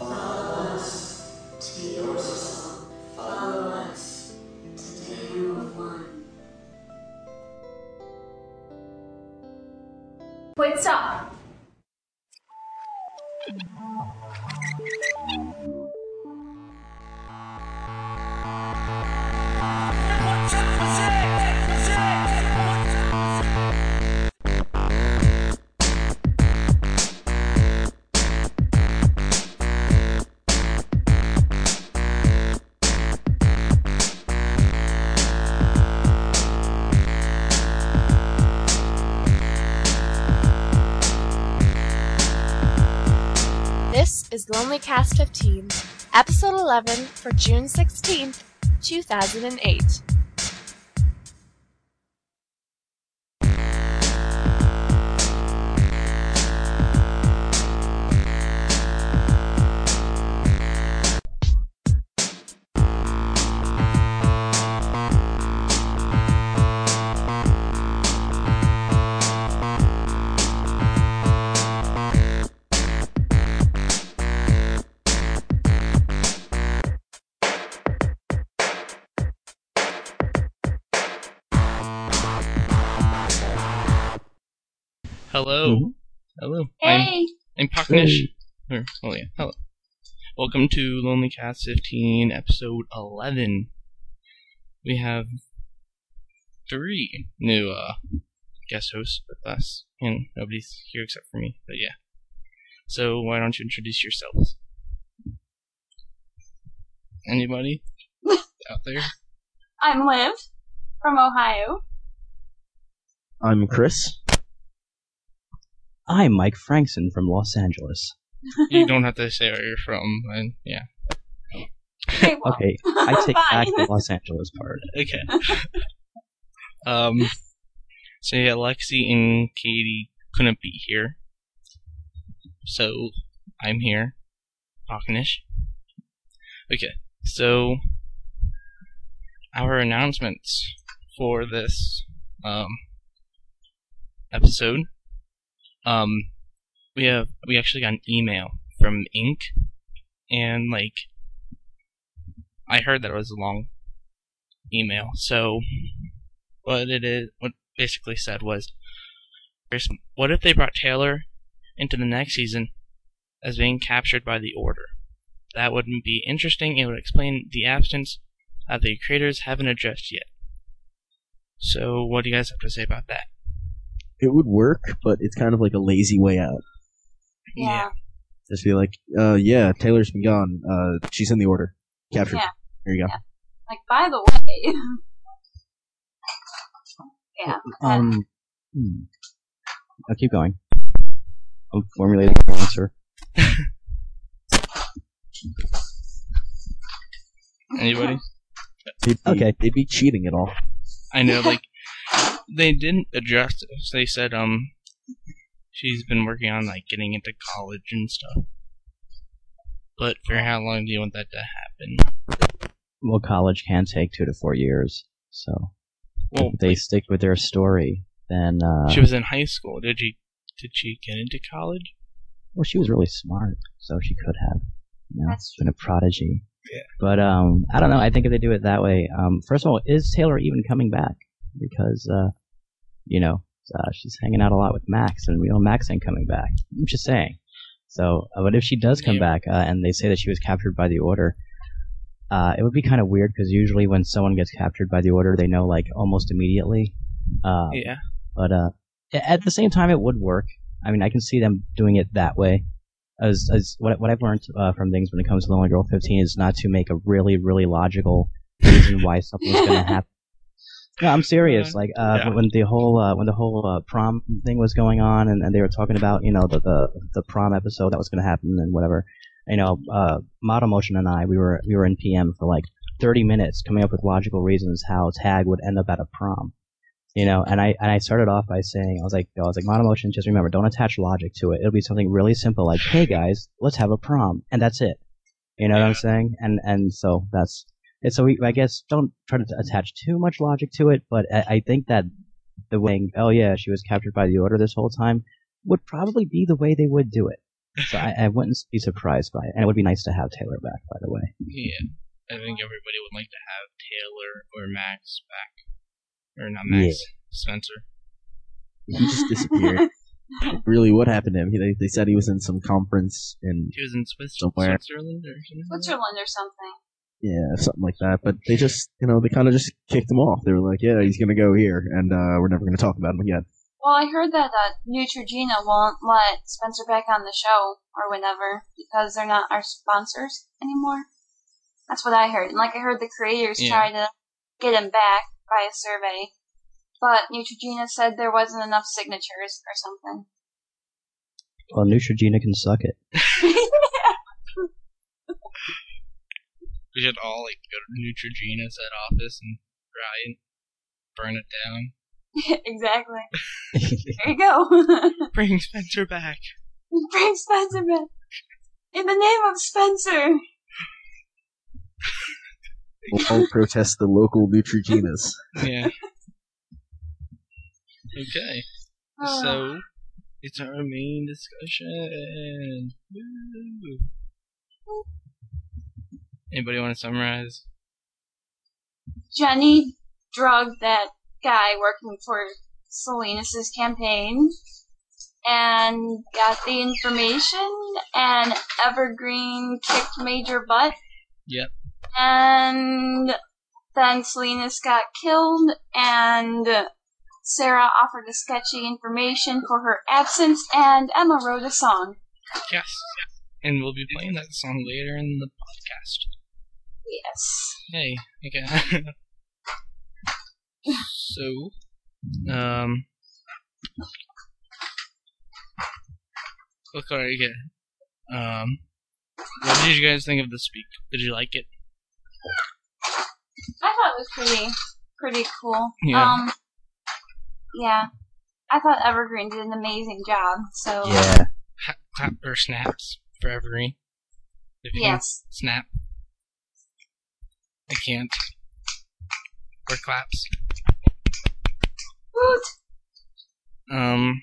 Follow Cast 15, episode 11 for June 16th, 2008. Hello. Mhm. Hello. I'm, Hey. I'm Paknish. Or, oh yeah, hello. Welcome to Lonely Cast 15, episode 11. We have three new uh, guest hosts with us, and nobody's here except for me, but yeah. So why don't you introduce yourselves? Anybody out there? I'm Liv from Ohio. I'm Chris. I'm Mike Frankson from Los Angeles. You don't have to say where you're from, and yeah. Okay, well, Okay, I take back the Los Angeles part. Okay. um. So yeah, Lexi and Katie couldn't be here, so I'm here, Paknish. Okay, so our announcements for this um episode. Um, we have we actually got an email from Inc. and like I heard that it was a long email. So what it is, what basically said was, what if they brought Taylor into the next season as being captured by the Order? That would be interesting. It would explain the absence that the creators haven't addressed yet. So what do you guys have to say about that? It would work, but it's kind of like a lazy way out. Yeah. Just be like, uh, yeah, Taylor's been gone. Uh, she's in the order. Captured. Yeah. There you go. Yeah. Like, by the way. yeah. Um, hmm. I'll keep going. I'm formulating an answer. Anybody? They'd be, Okay. They'd be cheating at all. I know, like they didn't address this. They said um she's been working on like getting into college and stuff. But for how long do you want that to happen? Well, college can take two to four years. So Well, if they stick with their story, then uh, she was in high school. Did she did she get into college? well, she was really smart, so she could have, you know, That's been a prodigy. Yeah. But um, I don't know. I think if they do it that way, um, first of all, is Taylor even coming back? Because uh, you know, uh, she's hanging out a lot with Max, and we know Max ain't coming back. I'm just saying. So, uh, but if she does come Yeah. back, uh, and they say that she was captured by the Order, uh, it would be kind of weird because usually when someone gets captured by the Order, they know like almost immediately. Uh, Yeah. but uh, at the same time, it would work. I mean, I can see them doing it that way. As as what what I've learned uh, from things when it comes to Lonely Girl 15 is not to make a really really logical reason why something's going to happen. No, I'm serious. Like uh, Yeah. when the whole uh, when the whole uh, prom thing was going on, and, and they were talking about you know the the, the prom episode that was going to happen and whatever. You know, uh, Model Motion and I we were we were in PM for like 30 minutes coming up with logical reasons how Tag would end up at a prom. You know, and I and I started off by saying I was like I was like Model Motion, just remember don't attach logic to it. It'll be something really simple like hey guys, let's have a prom, and that's it. You know what I'm saying? And and so that's and so we, I guess don't try to attach too much logic to it, but I, I think that the way, oh yeah, she was captured by the Order this whole time, would probably be the way they would do it. So I, I wouldn't be surprised by it, and it would be nice to have Taylor back. By the way, Yeah, I think everybody would like to have Taylor or Max back, or not Max, Spencer. He just disappeared. really, what happened to him? He, they, they said he was in some conference in He was in Swiss, Somewhere. Switzerland or something. Switzerland or something. Yeah something like that. But they just you know they kind of just kicked him off. They were like, yeah, he's gonna go here, and uh, we're never gonna talk about him again. Well, I heard that uh, Neutrogena won't let Spencer back on the show or whenever because they're not our sponsors anymore. That's what I heard. And like I heard the creators Yeah. try to get him back by a survey, but Neutrogena said there wasn't enough signatures or something. well, Neutrogena can suck it. We should all like go to Neutrogena's head office and try and burn it down. exactly. There you go. Bring Spencer back. Bring Spencer back. In the name of Spencer. We'll all protest the local Neutrogenas. Yeah. okay. Oh. So ah. it's our main discussion. Woo. Anybody want to summarize? Jenny drugged that guy working for Salinas' campaign and got the information and Evergreen kicked Major butt. Yep. And then Salinas got killed and Sarah offered a sketchy information for her absence and Emma wrote a song. Yes. And we'll be playing that song later in the podcast. Yes. Hey, okay. so, um, look, alright, okay. Um, what did you guys think of the speak? Did you like it? I thought it was pretty pretty cool. Yeah. Um Yeah. I thought Evergreen did an amazing job, so Yeah, Ha- clap or snaps for Evergreen? If you can yes. snap. I can't. Or claps. Woot! Um,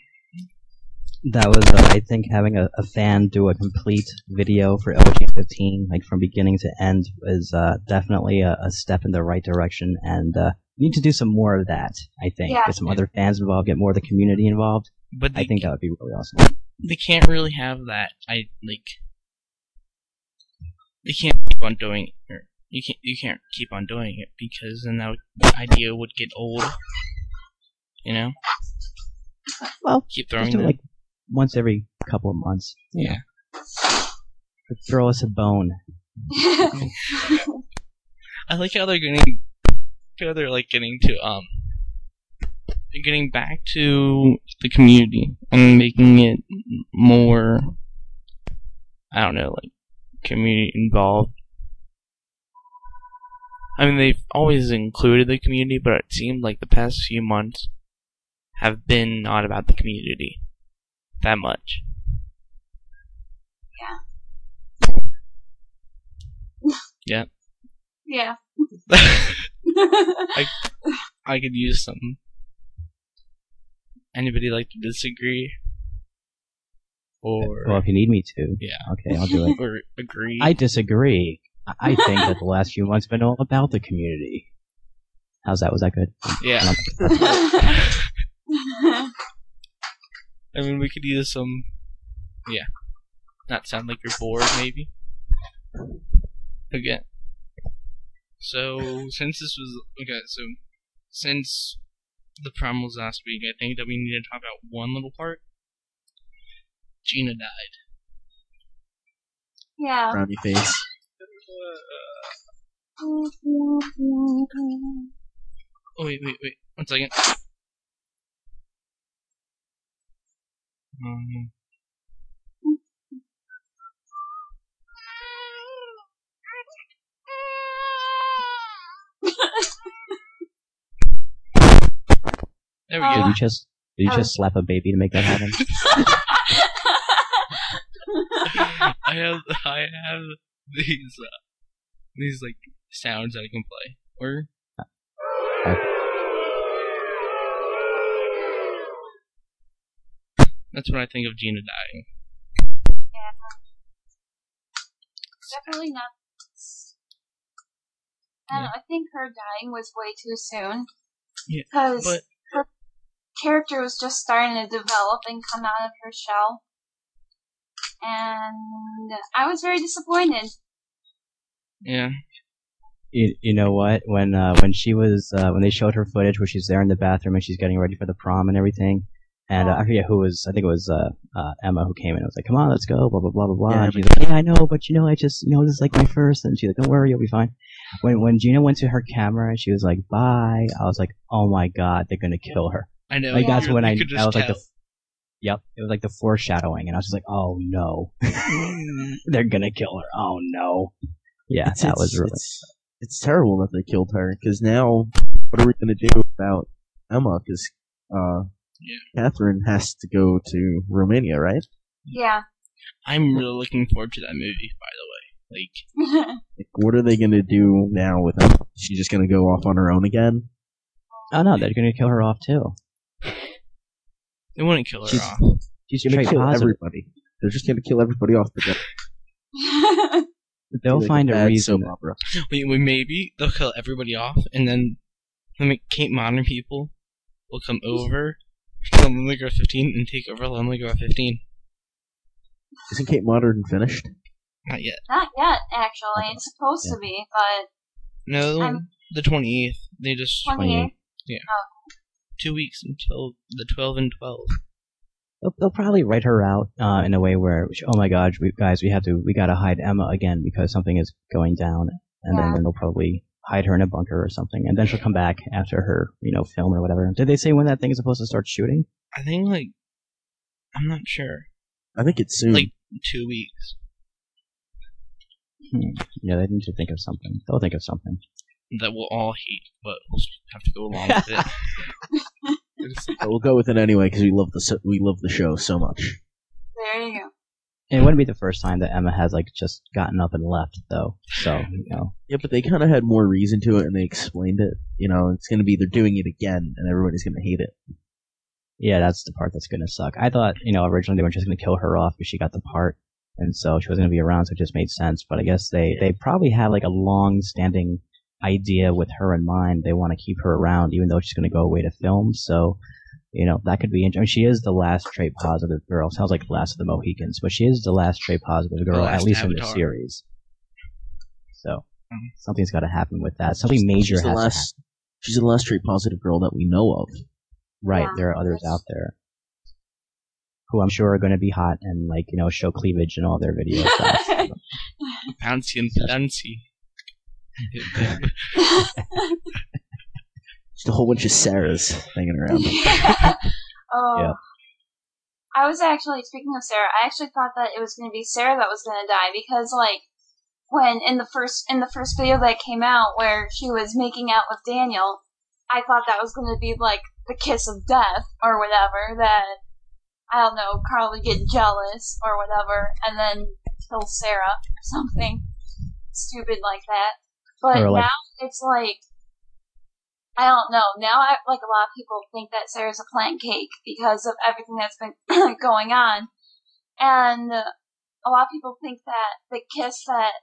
that was uh, I think having a, a fan do a complete video for LG15, like from beginning to end, is uh, definitely a, a step in the right direction, and uh, we need to do some more of that. I think Yeah. get some other fans involved, get more of the community involved. but they, I think that would be really awesome. They can't really have that. I like. They can't keep on doing it. Or you can't. You can't keep on doing it because then that would, idea would get old. You know. Well, Keep Just throwing do it them. like once every couple of months. Yeah. But throw us a bone. I like how they're getting. How they're like getting to um. Getting back to the community and making it more. I don't know, like community involved. I mean, they've always included the community, but it seemed like the past few months have been not about the community that much. yeah. Yeah. Yeah. I, I could use some. Anybody like to disagree? Or Well, if you need me to, Yeah. okay, I'll do it. or agree? I disagree. I- think that the last few months have been all about the community. How's that? Was that good? yeah. Um, I mean, we could use some. Yeah. Not sound like you're bored, maybe. Again. So, since this was. Okay, so. Since the prom was last week, I think that we need to talk about one little part. Gina died. yeah. Frowny face. Oh, wait, wait, wait. One second. Um, there we Oh. Did you just did you Oh. just slap a baby to make that happen? I have I have these uh, these like sounds that I can play. Or that's what I think of Gina dying. definitely not. I don't know, I think her dying was way too soon. Yeah, Because but- her character was just starting to develop and come out of her shell. And I was very disappointed. Yeah. You, you know what? When uh, when she was uh, when they showed her footage where she's there in the bathroom and she's getting ready for the prom and everything, and uh, I forget who was. I think it was uh, uh, Emma who came in. and was like, "Come on, let's go." Blah blah blah blah blah. Yeah, and she's like, "Yeah, I know, but you know, I just you know this is like my first. And she's like, "Don't worry, you'll be fine." When when Gina went to her camera and she was like, "Bye," I was like, "Oh my god, they're gonna kill her." I know. Like you that's when you I I just was like the. Yep, it was like the foreshadowing, and I was just like, "Oh no, they're gonna kill her." Oh no, yeah, It's, that it's, was really. it's, it's terrible that they killed her because now what are we going to do about Emma? Because uh, Catherine has to go to Romania, right? Yeah. I'm really looking forward to that movie, by the way. Like, Like, what are they going to do now with Emma? She's just going to go off on her own again? Oh no, they're gonna kill her off too. They wouldn't kill her She's- off. She's She's going trait to kill positive. everybody. They're just going to kill everybody off. The They'll like find a reason. soap opera. Wait, wait, maybe they'll kill everybody off, and then the Kate Modern people will come over, kill Lonely Girl 15, and take over Lonely Girl 15. Isn't Kate Modern finished? Not yet. Not yet, actually. It's supposed to be, but No, I'm- the 28th. They just 28th. Two weeks until the 12 and 12. They'll, they'll probably write her out uh, in a way where, oh my God, we, guys, we have to, we gotta hide Emma again because something is going down, and then, Yeah. then they'll probably hide her in a bunker or something, and then she'll come back after her, you know, film or whatever. Did they say when that thing is supposed to start shooting? I think, like, I'm not sure. I think it's soon. Like, two weeks. Hmm. Yeah, they need to think of something. They'll think of something. That we'll all hate, but we'll just have to go along with it. But we'll go with it anyway because we love the we love the show so much. There you go. It wouldn't be the first time that Emma has like just gotten up and left, though. So you know, Yeah, but they kind of had more reason to it, and they explained it. You know, it's going to be they're doing it again, and everybody's going to hate it. yeah, that's the part that's gonna suck. I thought, you know, originally they were just gonna kill her off because she got the part, and so she wasn't gonna be around, so it just made sense. But I guess they they probably have like a long-standing idea with her in mind. They want to keep her around, even though she's gonna go away to film. So, you know, that could be. interesting. she is the last trait positive girl. Sounds like the last of the Mohicans, but she is the last trait positive girl, at least in the series. So. Mhm. Something's got to happen with that. Something major she's the has to happen. She's the last trait positive girl that we know of. Right, Yeah. there are others out there who I'm sure are going to be hot and like you know show cleavage in all their videos. Fancy and fancy. Just a whole bunch of Sarahs hanging around. oh. Yeah. I was actually speaking of Sarah. I actually thought that it was going to be Sarah that was going to die because, like, when in the first in the first video that came out where she was making out with Daniel, I thought that was going to be like the kiss of death or whatever. That I don't know, Carl would get jealous or whatever, and then kill Sarah or something stupid like that. But like- now it's like I don't know. Now, I, like a lot of people think that Sarah's a plant cake because of everything that's been going on, and a lot of people think that the kiss that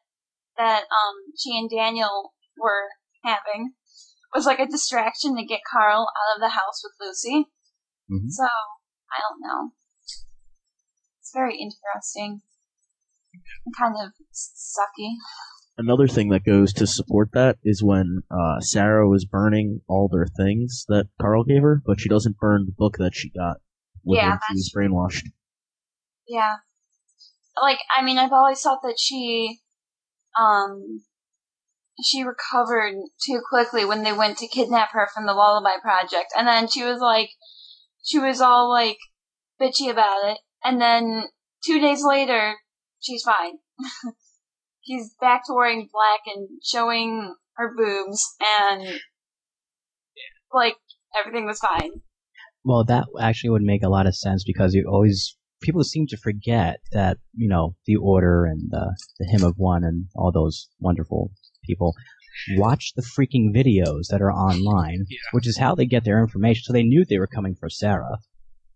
that um she and Daniel were having was like a distraction to get Carl out of the house with Lucy. Mhm. So I don't know. It's very interesting. Kind of sucky. Another thing that goes to support that is when uh, Sarah was burning all their things that Carl gave her, but she doesn't burn the book that she got when Yeah, she was brainwashed. Yeah. Like, I mean, I've always thought that she, um, she recovered too quickly when they went to kidnap her from the Lullaby Project. And then she was like, she was all like, bitchy about it. And then two days later, she's fine. she's back to wearing black and showing her boobs and, like, everything was fine. Well, that actually would make a lot of sense because you always people seem to forget that you know the Order and uh, the Hymn of One and all those wonderful people watch the freaking videos that are online, Yeah. which is how they get their information. So they knew they were coming for Sarah.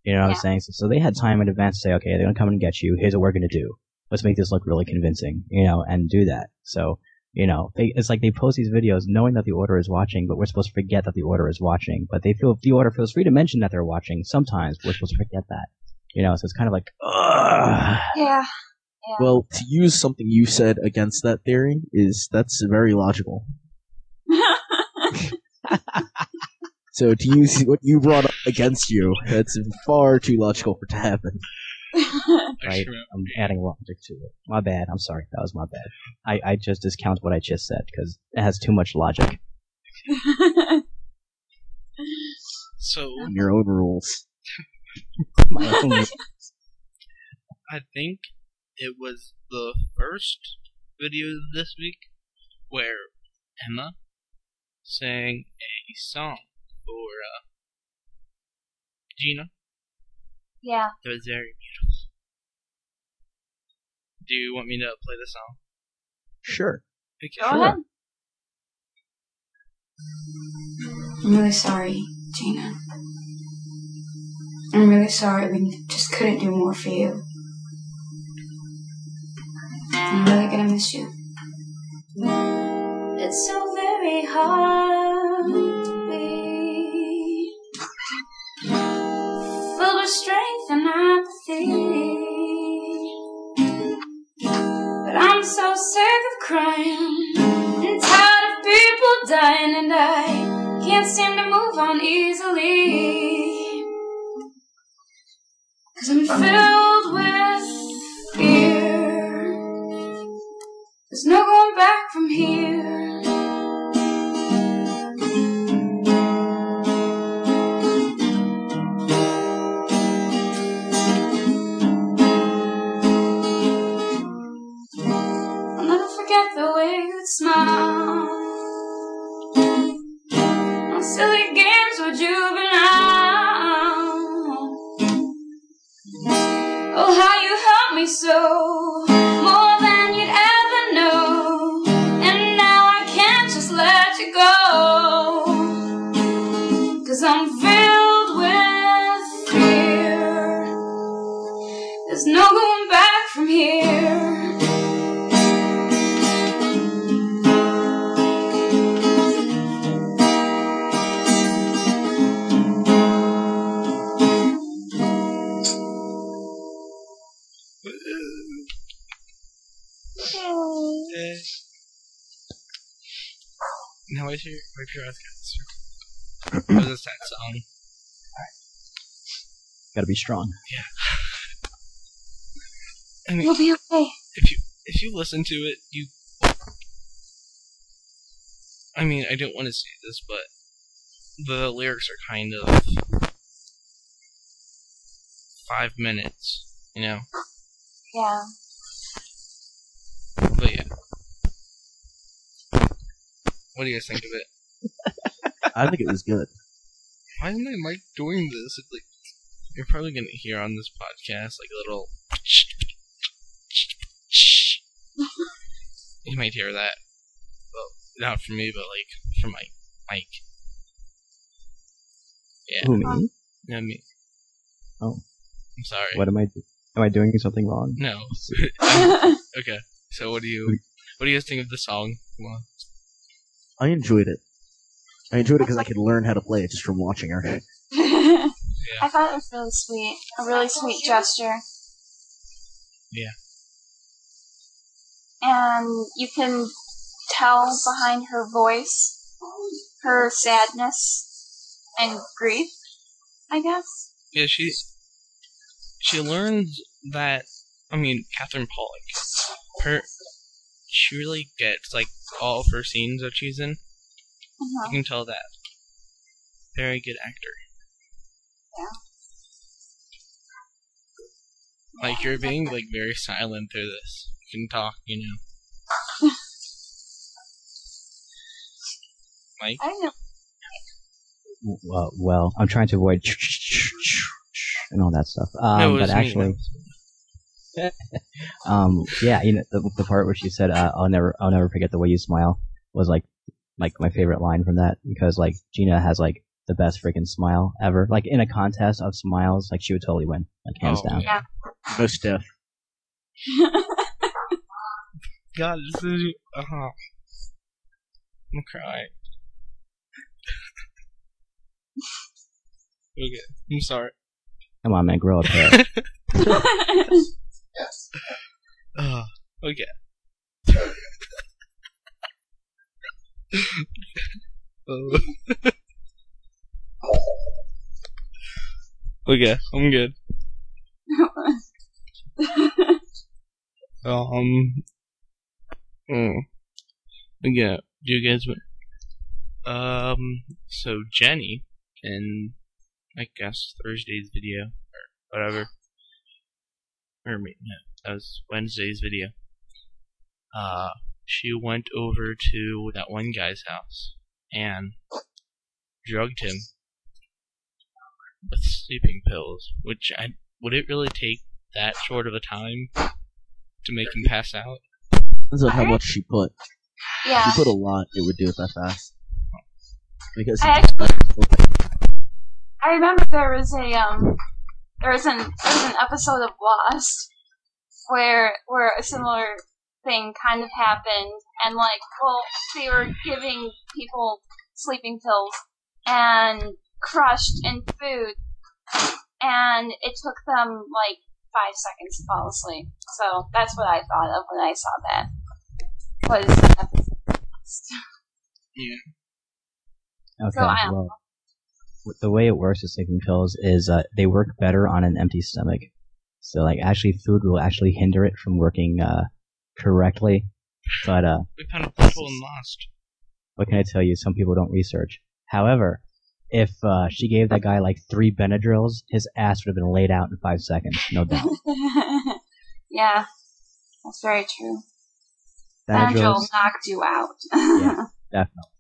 You know what Yeah. I'm saying? So, so they had time in advance to say, okay, they're gonna come and get you. Here's what we're gonna do. Let's make this look really convincing, you know, and do that. So, you know, they, it's like they post these videos knowing that the order is watching, but we're supposed to forget that the order is watching. But they feel the order feels free to mention that they're watching. Sometimes we're supposed to forget that, you know. So it's kind of like, ugh. Yeah. Well, to use something you said against that theory is that's very logical. So to use what you brought up against you, that's far too logical for it to happen. right? I'm adding logic to it. My bad. I'm sorry. That was my bad. I, I just discount what I just said because it has too much logic. So Your own rules. My own- I think it was the first video this week where Emma sang a song for uh, Gina yeah. that was very beautiful. Do you want me to play the song? Sure. Okay. Go ahead. I'm really sorry, Gina. I'm really sorry we just couldn't do more for you. I'm really gonna miss you. It's so very hard to be filled with strength But I'm so sick of crying and tired of people dying, and I can't seem to move on easily. Cause I'm filled with fear. There's no going back from here. Smile. Our silly games were juvenile. Oh, how you helped me so, now where's your wipe your eyes, guys. What is that song? Gotta be strong. I mean, You'll be okay. if you if you listen to it, you. I mean, I don't want to say this, but the lyrics are kind of five minutes, you know. Yeah. But yeah, what do you guys think of it? I think it was good. Why isn't I like doing this? It's like you're probably gonna hear on this podcast like a little. you might hear that. Well, not from me, but like from my mic. Yeah, Who me? Um, not me. Oh. I'm sorry. What am I? do- Am I doing something wrong? No. okay. So what do you what do you guys think of the song? Come on. I enjoyed it. I enjoyed it because I could learn how to play it just from watching her. I thought it was really sweet. A really sweet gesture. Yeah. And you can tell behind her voice her sadness and grief, I guess. Yeah, she she learns that I mean, Catherine Pollock. Her she really gets like all of her scenes that she's in. Uh-huh. You can tell that. Very good actor. Like you're being like very silent through this. You can talk, you know. Mike? I know. Well, well, I'm trying to avoid and all that stuff. Um, No, but actually, um, yeah, you know, the, the part where she said, uh, "I'll never, I'll never forget the way you smile," was like, like my favorite line from that because like Gina has like the best freaking smile ever. Like in a contest of smiles, like she would totally win, like hands Oh, down. yeah. Most deaf. god, this is. Uh huh. I'm crying. okay, I'm sorry. Come on, man, grow up here. Yes. Uh, okay. Uh, okay, I'm good. Um. Mm. Yeah. Do you guys? Um. So Jenny in, I guess Thursday's video or whatever. Or me, no, that was Wednesday's video. Uh, she went over to that one guy's house and drugged him with sleeping pills. Which I would it really take that short of a time to make him pass out? Depends on how much she put. yeah. If she put a lot, it would do it that fast. Because I actually, I remember there was a um, there was an there was an episode of Lost where where a similar thing kind of happened, and like, well, they were giving people sleeping pills and crushed in food, and it took them like five seconds to fall asleep. So that's what I thought of when I saw that. Was an episode of Lost. Okay, So I- well, w- the way it works with sleeping pills is uh, they work better on an empty stomach. So, like, actually, food will actually hinder it from working uh, correctly. But uh, We found a portal and lost. what can I tell you? Some people don't research. However, if uh, she gave that guy like three Benadryls, his ass would have been laid out in five seconds, no doubt. yeah, that's very true. Benadryl knocked you out. Yeah. definitely.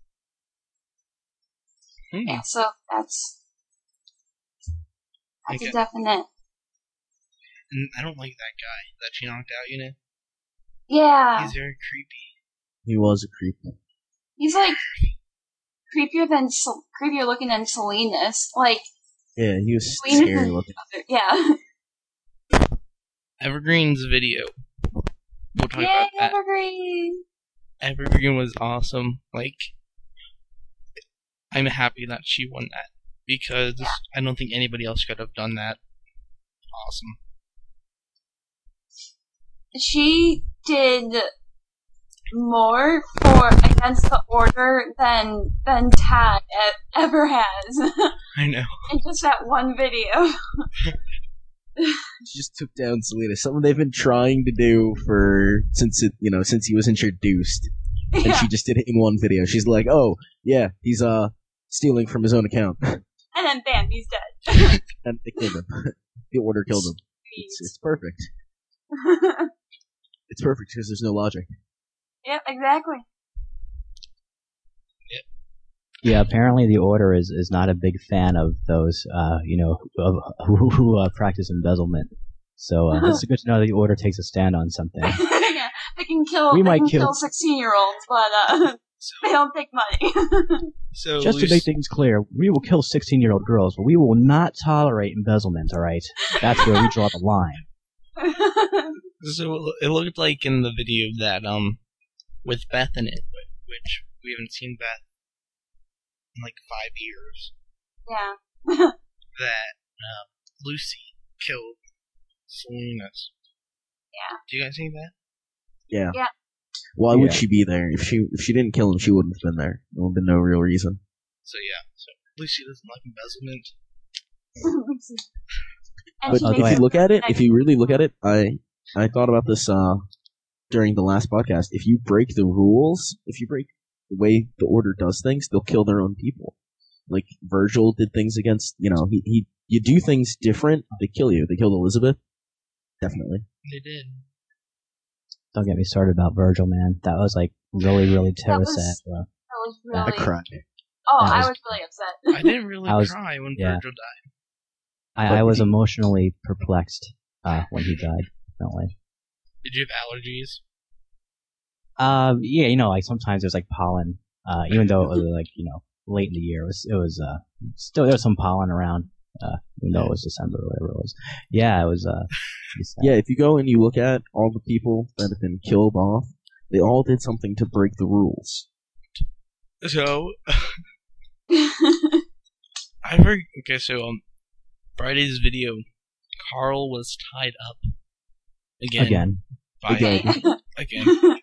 Hmm. Yeah, so that's that's Okay. a definite. And I don't like that guy that she knocked out, you know? Yeah, He's very creepy. he was a creep. he's like creepier than Sel- creepier looking than Salinas. Like, Yeah, he was Salinas scary is- looking. yeah, Evergreen's video. We'll talk yay, about that. Evergreen. Evergreen was awesome. Like, I'm happy that she won that because I don't think anybody else could have done that. Awesome. She did more for against the order than than Tad e- ever has I know. in just that one video. She just took down Salinas. Something they've been trying to do for since it, you know, since he was introduced. And yeah. she just did it in one video. She's like, "Oh, yeah, he's uh stealing from his own account," And then bam, he's dead. and they killed him. the order killed him. It's, it's perfect. It's perfect because there's no logic. yep, exactly. Yeah, apparently the order is, is not a big fan of those, uh, you know, who, who, who uh, practice embezzlement. So uh, it's good to know that the order takes a stand on something. yeah, they can kill. We they might can kill- kill sixteen-year-olds, but uh, they don't take money. So Just to make things clear, we will kill 16 year old girls, but we will not tolerate embezzlement, alright? That's where we draw the line. So it looked like in the video that um, with Beth in it, which we haven't seen Beth in like five years, yeah. that um, Lucy killed Salinas. Yeah. Do you guys see that? Yeah. Yeah. Why would Yeah. she be there? If she if she didn't kill him, she wouldn't have been there. There would have been no real reason. So yeah. So at least she doesn't like embezzlement. and But she Oh, if makes you look at it, if you really look at it, I I thought about this uh during the last podcast. If you break the rules, if you break the way the order does things, they'll kill their own people. Like Virgil did things against, you know, he, he you do things different, they kill you. They killed Elizabeth. Definitely. They did. Don't get me started about Virgil, man. That was like really, really terror was- bro. that was really. I really. cried. Oh, That I was- was really upset. I didn't really I was- cry when yeah. Virgil died. I, I was he- emotionally perplexed uh, when he died. Definitely. Did you have allergies? Um, yeah, you know, like sometimes there's like pollen. Uh, even though it was like you know late in the year, it was it was uh still there was some pollen around. Uh, even though it was December or whatever it was. Yeah, it was uh. Yeah, if you go and you look at all the people that have been killed off, They all did something to break the rules. So I heard. Okay, so um, Friday's video, Carl was tied up again. Again. By, Again. again.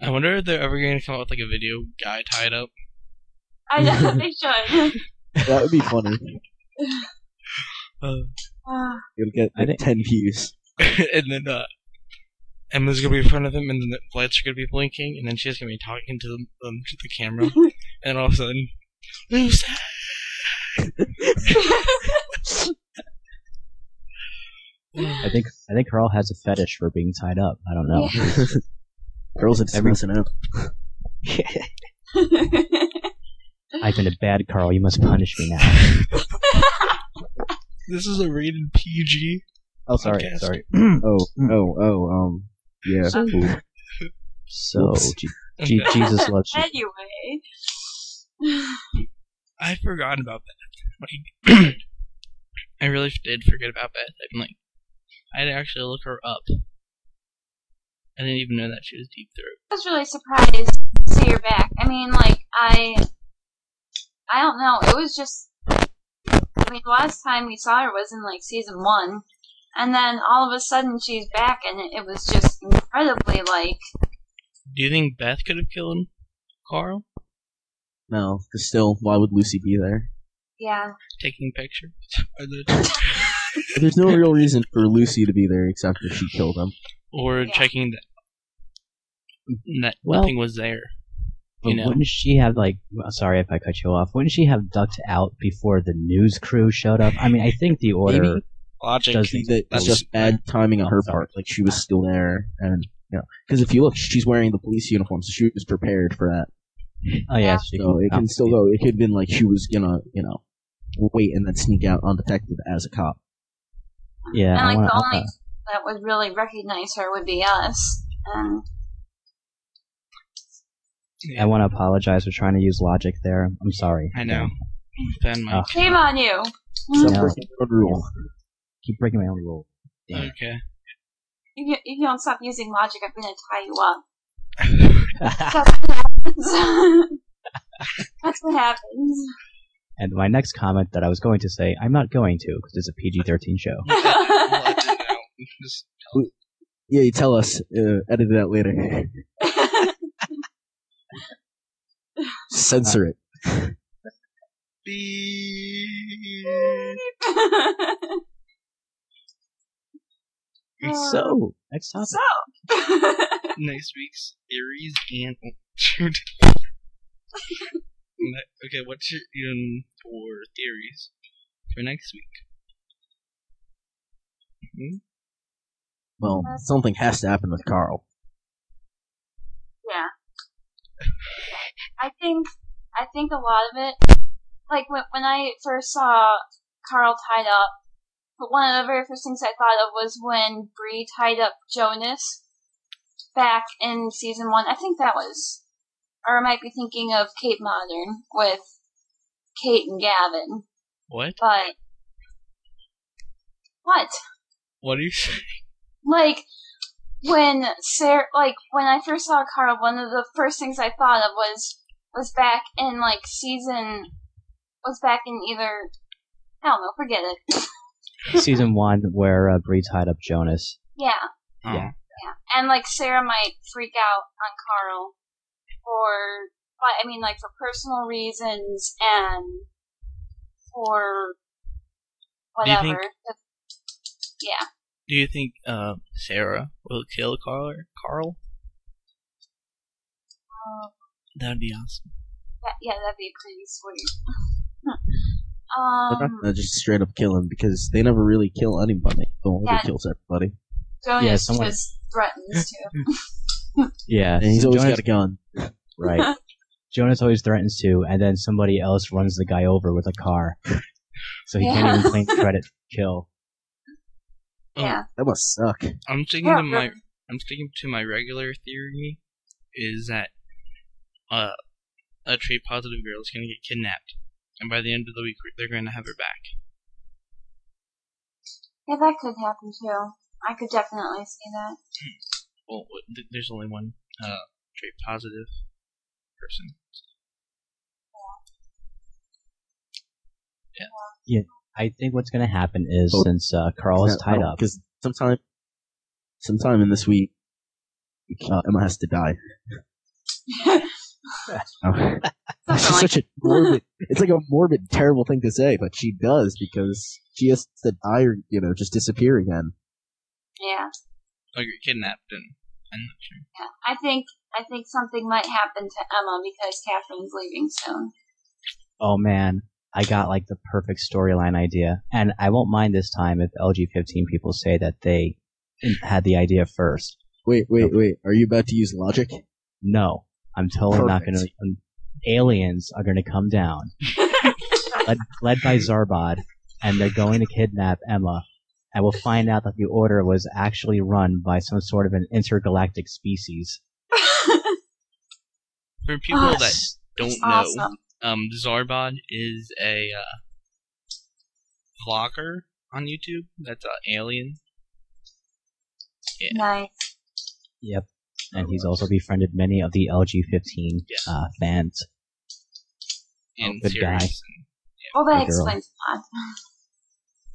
I wonder if they're ever going to come out with like a video guy tied up. I know they should. That would be funny. Uh, It'll get I like think- ten views. and then uh, Emma's gonna be in front of him, and then the lights are gonna be blinking, and then she's gonna be talking to them um, to the camera, and all of a sudden, Lucy. I think I think Carl has a fetish for being tied up. I don't know. Girls are just Every- messing up. I've been a bad Carl. You must punish me now. This is a rated PG. Oh, sorry, Podcast. sorry. Oh, oh, oh, um, yeah, cool. So, G- G- Jesus loves you. anyway. I forgot about that. Like, I really did forget about Beth. I'm like, I had to actually look her up. I didn't even know that she was deep throat. I was really surprised to see her back. I mean, like, I. I don't know. It was just. I mean, the last time we saw her was in, like, season one. And then all of a sudden she's back, and it, it was just incredibly, like. Do you think Beth could have killed Carl? No, 'cause still, why would Lucy be there? Yeah. Taking pictures? There's no real reason for Lucy to be there except if she killed him. or Yeah. checking that, that Well- nothing was there. But You know? wouldn't she have like? Sorry if I cut you off. Wouldn't she have ducked out before the news crew showed up? I mean, I think the order. Maybe. Logic. Does- See, that- That's- That's just bad timing on her part. Like she was still there, and you know, because if you look, she's wearing the police uniform, so she was prepared for that. Oh yeah, So it can can still go. It could have been like she was gonna, you know, wait and then sneak out undetected as a cop. Yeah, and, I like, wanna, the uh, only that would really recognize her would be us. And. I want to apologize for trying to use logic there. I'm sorry. I know. Ben Mike. Oh. Shame on you! Stop No. breaking the rule. Keep breaking my own rule. Damn. Okay. If you, if you don't stop using logic, I'm gonna tie you up. That's what happens. That's what happens. and my next comment that I was going to say, I'm not going to because it's a PG-13 show. We'll edit it out. Just Yeah, you tell us. Uh, edit that later. Censor it. beep. So, next topic. so, next week's theories and shoot. Okay, what's your um, for theories for next week? Hmm? Well, something has to happen with Carl. yeah. I think, I think a lot of it, like when, when I first saw Carl tied up, but one of the very first things I thought of was when Bree tied up Jonas back in season one. I think that was, or I might be thinking of Kate Modern with Kate and Gavin. What? But what? What are you saying? Like when Sarah, like when I first saw Carl, one of the first things I thought of was was back in like season was back in either I don't know, forget it. Season one, where uh, Bree tied up Jonas. Yeah, Oh. Yeah. yeah, and like Sarah might freak out on Carl for, but I mean like for personal reasons and for Do you whatever. think- yeah. Do you think uh, Sarah will kill Carl? Carl? Um, That'd be awesome. that, yeah, that'd be pretty sweet. They're not um, gonna just straight up kill him because they never really kill anybody. The one Yeah. that kills everybody. Jonas Yeah, someone- just threatens to. Yeah, And he's so always Jonas, got a gun. right. Jonas always threatens to, and then somebody else runs the guy over with a car, so he Yeah. can't even claim credit for kill. Oh, Yeah. That must suck. I'm sticking Yeah, to my yeah. I'm sticking to my regular theory is that uh, a trait positive girl is going to get kidnapped, and by the end of the week they're going to have her back. Yeah, that could happen too. I could definitely see that. Well, th- there's only one uh, very positive person. I think what's going to happen is Oh. since uh, Carl is tied up, because sometime, sometime in this week, uh, Emma has to die. Oh. It's like such a morbid. It's like a morbid, terrible thing to say, but she does because she has to die or you know just disappear again. yeah, Like you're kidnapped, and I'm not sure. yeah. I think I think something might happen to Emma because Catherine's leaving soon. oh man, I got like the perfect storyline idea, and I won't mind this time if LG15 people say that they had the idea first. Wait, wait, wait. Are you about to use logic? No, I'm totally not going to. Um, aliens are going to come down, led, led by Zarbod, and they're going to kidnap Emma. And we'll find out that the Order was actually run by some sort of an intergalactic species. For people Oh, that don't It's know, awesome. Um, Zarbod is a uh, vlogger on YouTube. That's an Alien. Nice. Yep. And he's also befriended many of the LG15 Yeah. uh, fans. and good guy. series. Well, that Good explains a lot.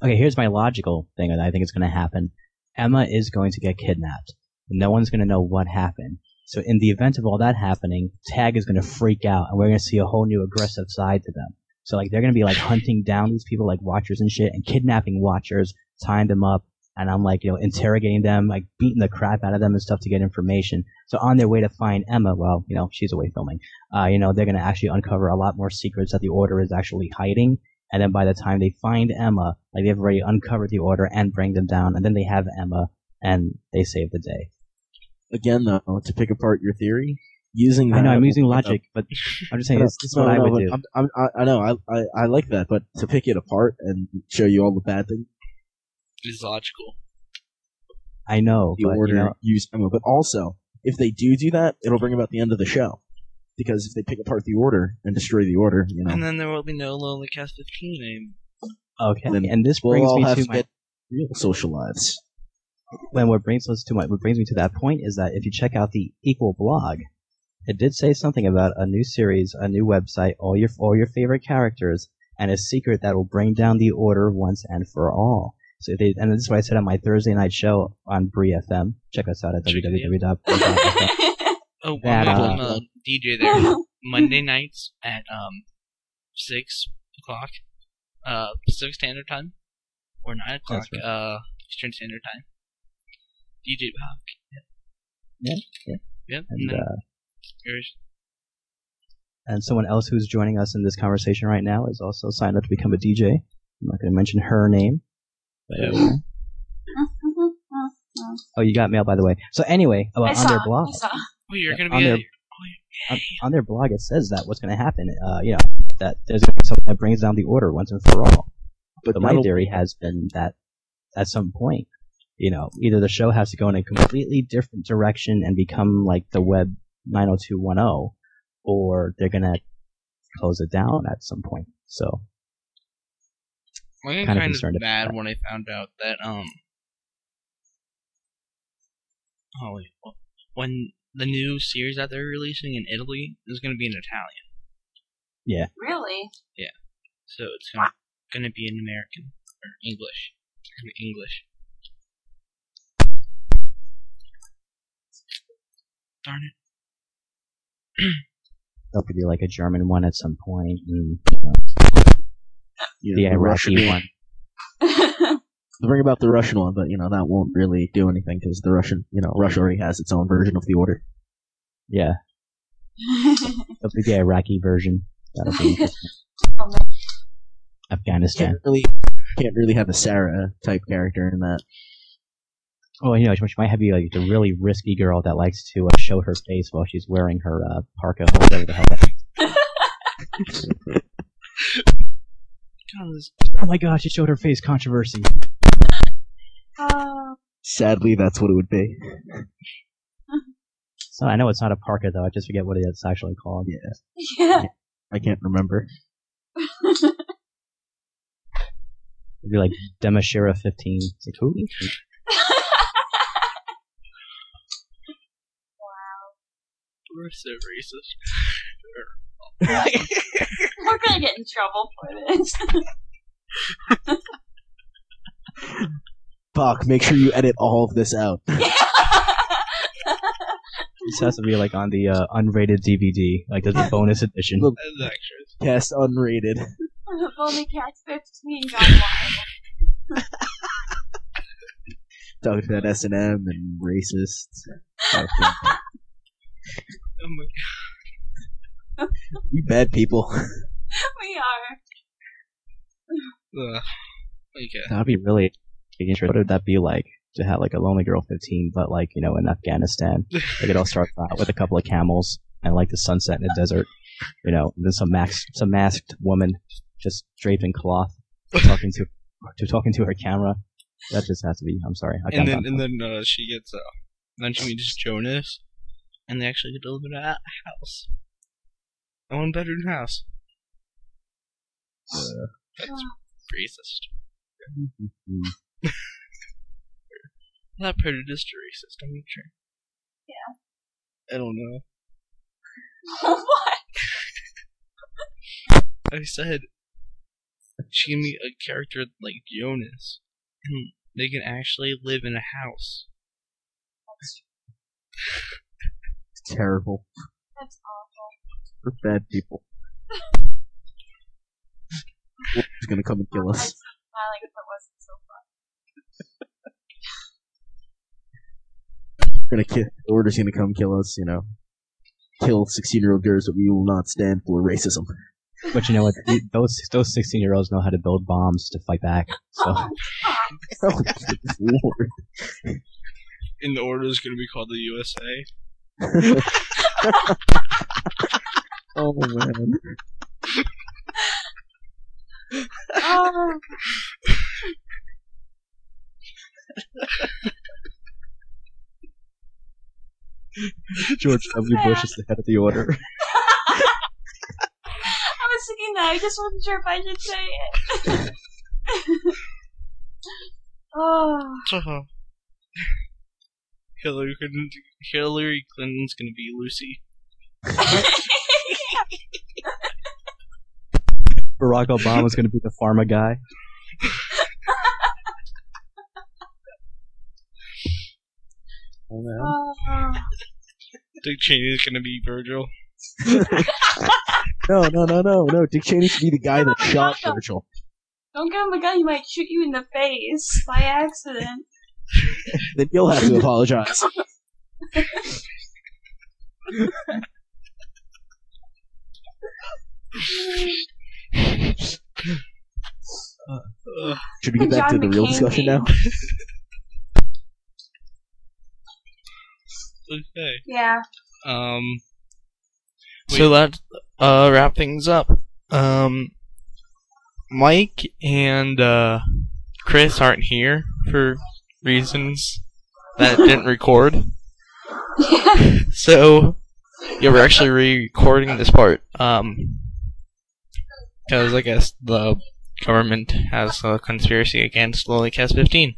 Okay, here's my logical thing that I think is going to happen. Emma is going to get kidnapped. No one's going to know what happened. So in the event of all that happening, Tag is going to freak out and we're going to see a whole new aggressive side to them. So like they're going to be like hunting down these people like watchers and shit and kidnapping watchers, tying them up, and I'm like, you know, interrogating them, like beating the crap out of them and stuff to get information. So on their way to find Emma, well, you know, she's away filming. Uh, you know, they're going to actually uncover a lot more secrets that the Order is actually hiding. And then by the time they find Emma, like they've already uncovered the Order and bring them down, and then they have Emma and they save the day. Again, though, to pick apart your theory, using I know I'm using logic, but I'm just saying No, this, this is no, what I would do. I'm, I'm, I, I know, I, I, I like that, but to pick it apart and show you all the bad things, It's logical. I know, the but order you know, use Emma. But also, if they do do that, it'll bring about the end of the show. Because if they pick apart the order and destroy the order, you know, And then there will be no Lonely Cast 15 anymore. okay. then And this we'll brings all me have to to my get real social lives. When what brings us to my what brings me to that point is that if you check out the equal blog, it did say something about a new series, a new website, all your all your favorite characters, and a secret that will bring down the order once and for all. So they, and this is what I said on my Thursday night show on Bree FM. Check us out at Check it www.bree.fm. Oh, one That, more uh, time, uh, DJ there. Monday nights at um six o'clock, uh Pacific Standard Time, or nine o'clock, That's uh Eastern Standard Time. DJ Bob. Yeah, yeah. Yep. And and uh, yours. and someone else who's joining us in this conversation right now is also signed up to become a DJ. I'm not going to mention her name. But, uh, oh, you got mail by the way. So anyway, I about on their blog. I. Oh, you're Yeah, gonna on be a, their- oh, on, on their blog it says that what's going to happen, uh, you know, that there's going to be something that brings down the order once and for all. But But my that'll- theory has been that at some point, you know, either the show has to go in a completely different direction and become like the web 90210, or they're going to close it down at some point. So, I got kinda kind of concerned about that. when I found out that um. Oh wait, when the new series that they're releasing in Italy is gonna be in Italian, Yeah. Really? Yeah. So it's gonna, gonna be in American or English. It's gonna be English. Darn it. there'll be like a German one at some point, and you know, you the know, the Iraqi Russian one. They'll bring about the Russian one, but you know that won't really do anything because the Russian, you know, Russia already has its own version of the order. Yeah, there'll be the Iraqi version. That'll be interesting. Afghanistan. Can't really, can't really have a Sarah type character in that. Well, you know, she might have be like the really risky girl that likes to uh, show her face while she's wearing her uh, parka or whatever the hell. that- Oh my gosh, she showed her face. Controversy. Oh, Sadly, that's what it would be. So I know it's not a parka though. I just forget what it's actually called. Yeah, yeah. I can't remember. It'd be like Demashira 15. It's like, who? We're so racist. We're gonna get in trouble for this. Fuck, make sure you edit all of this out. This has to be like on the uh, unrated DVD, like the bonus edition. Look. As extras. Cast unrated. Only Cats 15 got one. Talking about S and M and racists. Oh my god. We bad people. We are. Ugh. Okay. That'd be really interesting. What would that be like to have like a Lonely Girl 15, but like you know in Afghanistan? Like it all starts out with a couple of camels and like the sunset in the desert, you know, and then some max, some masked woman just draped in cloth talking to to talking to her camera. That just has to be. I'm sorry. I and can't- then and then uh, she gets uh, then she meets Jonas, and they actually get to live in a house, a one bedroom house. That's racist. Not prejudiced or racist. I'm not sure. Yeah. I don't know. what? I said she can meet a character like Jonas, and they can actually live in a house. It's terrible. That's awful. We're bad people. Who's gonna come and kill I'd us? smiling if it wasn't so fun. We're gonna kill. The order's gonna come kill us. You know, kill sixteen-year-old girls, but we will not stand for racism. But you know what? The- Those those 16 year olds know how to build bombs to fight back. So Oh, Oh, lord. And the order is going to be called the USA. Oh man. oh, George W. Bush is the head of the order. I was thinking that. I just wasn't sure if I should say it. oh, Uh-huh. Hillary Clinton, Hillary Clinton's going to be Lucy. Barack Obama's going to be the pharma guy. Oh man. Dick Cheney's going to be Virgil. No, no, no, no, no. Dick Cheney should be the guy that shot Virgil. Don't give him a gun. He might shoot you in the face by accident. Then you'll have to apologize. Ugh. Should we get back to the real McCain discussion now? okay. Yeah. Um. Wait. So that uh wrap things up. Um, Mike and uh Chris aren't here for reasons that it didn't record. So yeah, we're actually re-recording this part. Um, because I guess the government has a conspiracy against Lolicast 15.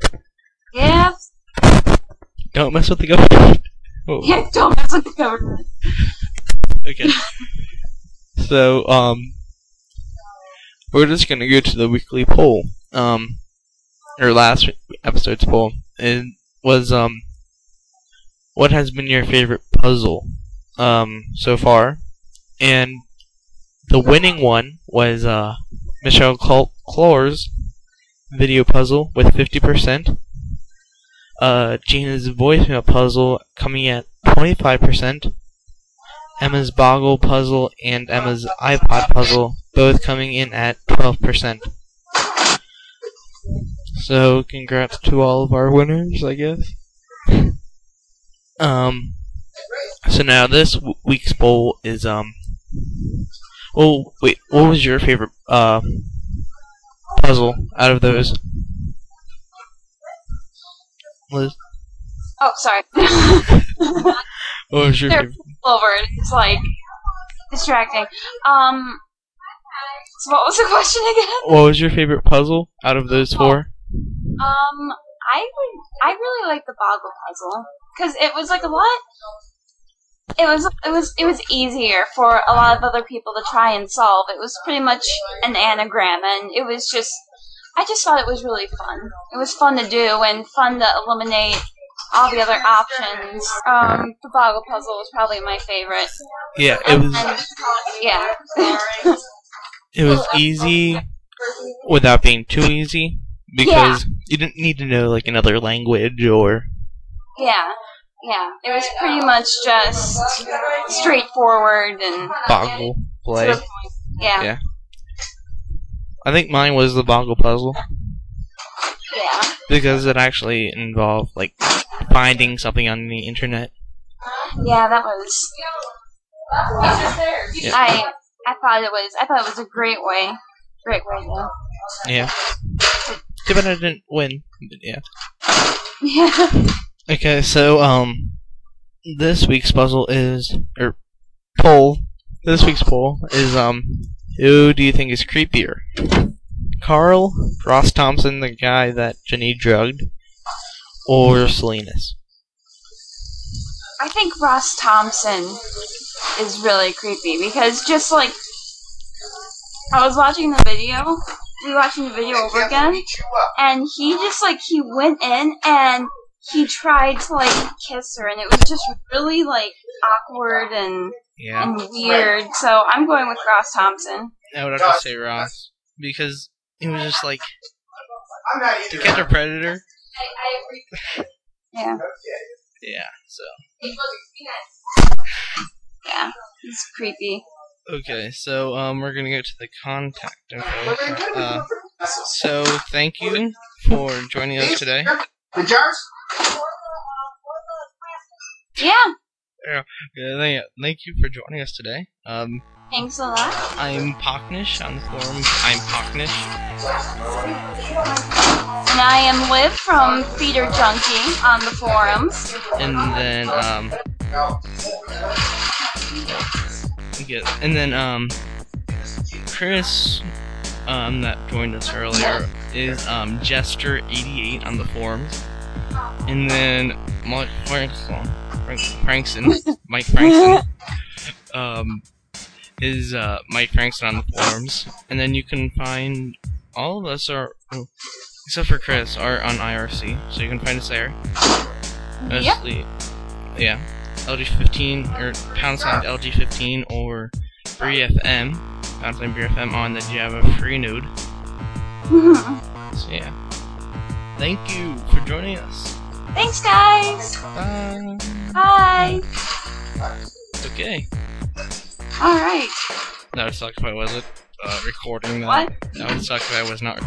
yeah. Don't mess with the government. Whoa. Yeah. Don't mess with the government. Okay. so, um, we're just gonna go to the weekly poll. Um, or last episode's poll. It was, um, what has been your favorite puzzle, um, so far? And the winning one was, uh, Michelle Cl- Clores video puzzle with 50%. Uh, Gina's voicemail puzzle coming at 25%. Emma's Boggle puzzle and Emma's iPod puzzle, both coming in at 12%. So, congrats to all of our winners, I guess. Um, so now this w- week's bowl is, um, oh, wait, what was your favorite, uh, puzzle out of those? Liz, Oh, sorry. what was your There- favorite? over. It's like distracting. Um. So what was the question again? What was your favorite puzzle out of those four? Um, I would. I really like the Boggle puzzle because it was like a lot. it was it was it was easier for a lot of other people to try and solve. It was pretty much an anagram, and it was just I just thought it was really fun. It was fun to do and fun to eliminate all the other options. Um, the boggle puzzle was probably my favorite. Yeah, it was And yeah, it was easy without being too easy because you didn't need to know like another language or yeah, yeah. It was pretty much just straightforward and boggle play. Yeah, Yeah. I think mine was the boggle puzzle yeah. because it actually involved like finding something on the internet. Yeah, that was. Yeah. I I thought it was I thought it was a great way, great way to. Yeah. Too bad I didn't win. Yeah. Yeah. Okay, so um, this week's puzzle is or poll. This week's poll is um, who do you think is creepier? Carl, Ross Thompson, the guy that Jenny drugged, or Salinas? I think Ross Thompson is really creepy because just like I was watching the video, rewatching the video over again, and he just like he went in and he tried to like kiss her, and it was just really like awkward and Yeah, and weird. So I'm going with Ross Thompson. I would have to say Ross because he was just like to catch a predator. Yeah, Yeah, so. Yeah, he's creepy. Okay, so um, we're gonna go to the contact info. Uh, so thank you for joining us today. The jars? Yeah, Yeah, thank, thank you for joining us today. Um, thanks a lot. I'm Pocknish on the forums. I'm Pocknish. And I am Liv from Feeder Junkie on the forums. And then, um, yeah, and then, um, Chris, um, that joined us earlier is, um, Jester88 on the forums. And then Mike Frankson, Frank, Frankson, Mike Frankson, um, is, uh, Mike Frankson on the forums. And then you can find all of us are, oh, except for Chris, are on IRC, so you can find us there. Yep. Yeah. LG15 or pound sign LG15 or Bree FM, pound sign Bree FM on the Java freenode. So yeah. Thank you for joining us. Thanks, guys. Bye. Bye. Okay. All right. That would suck if I wasn't uh, recording that. What? That would suck if I was not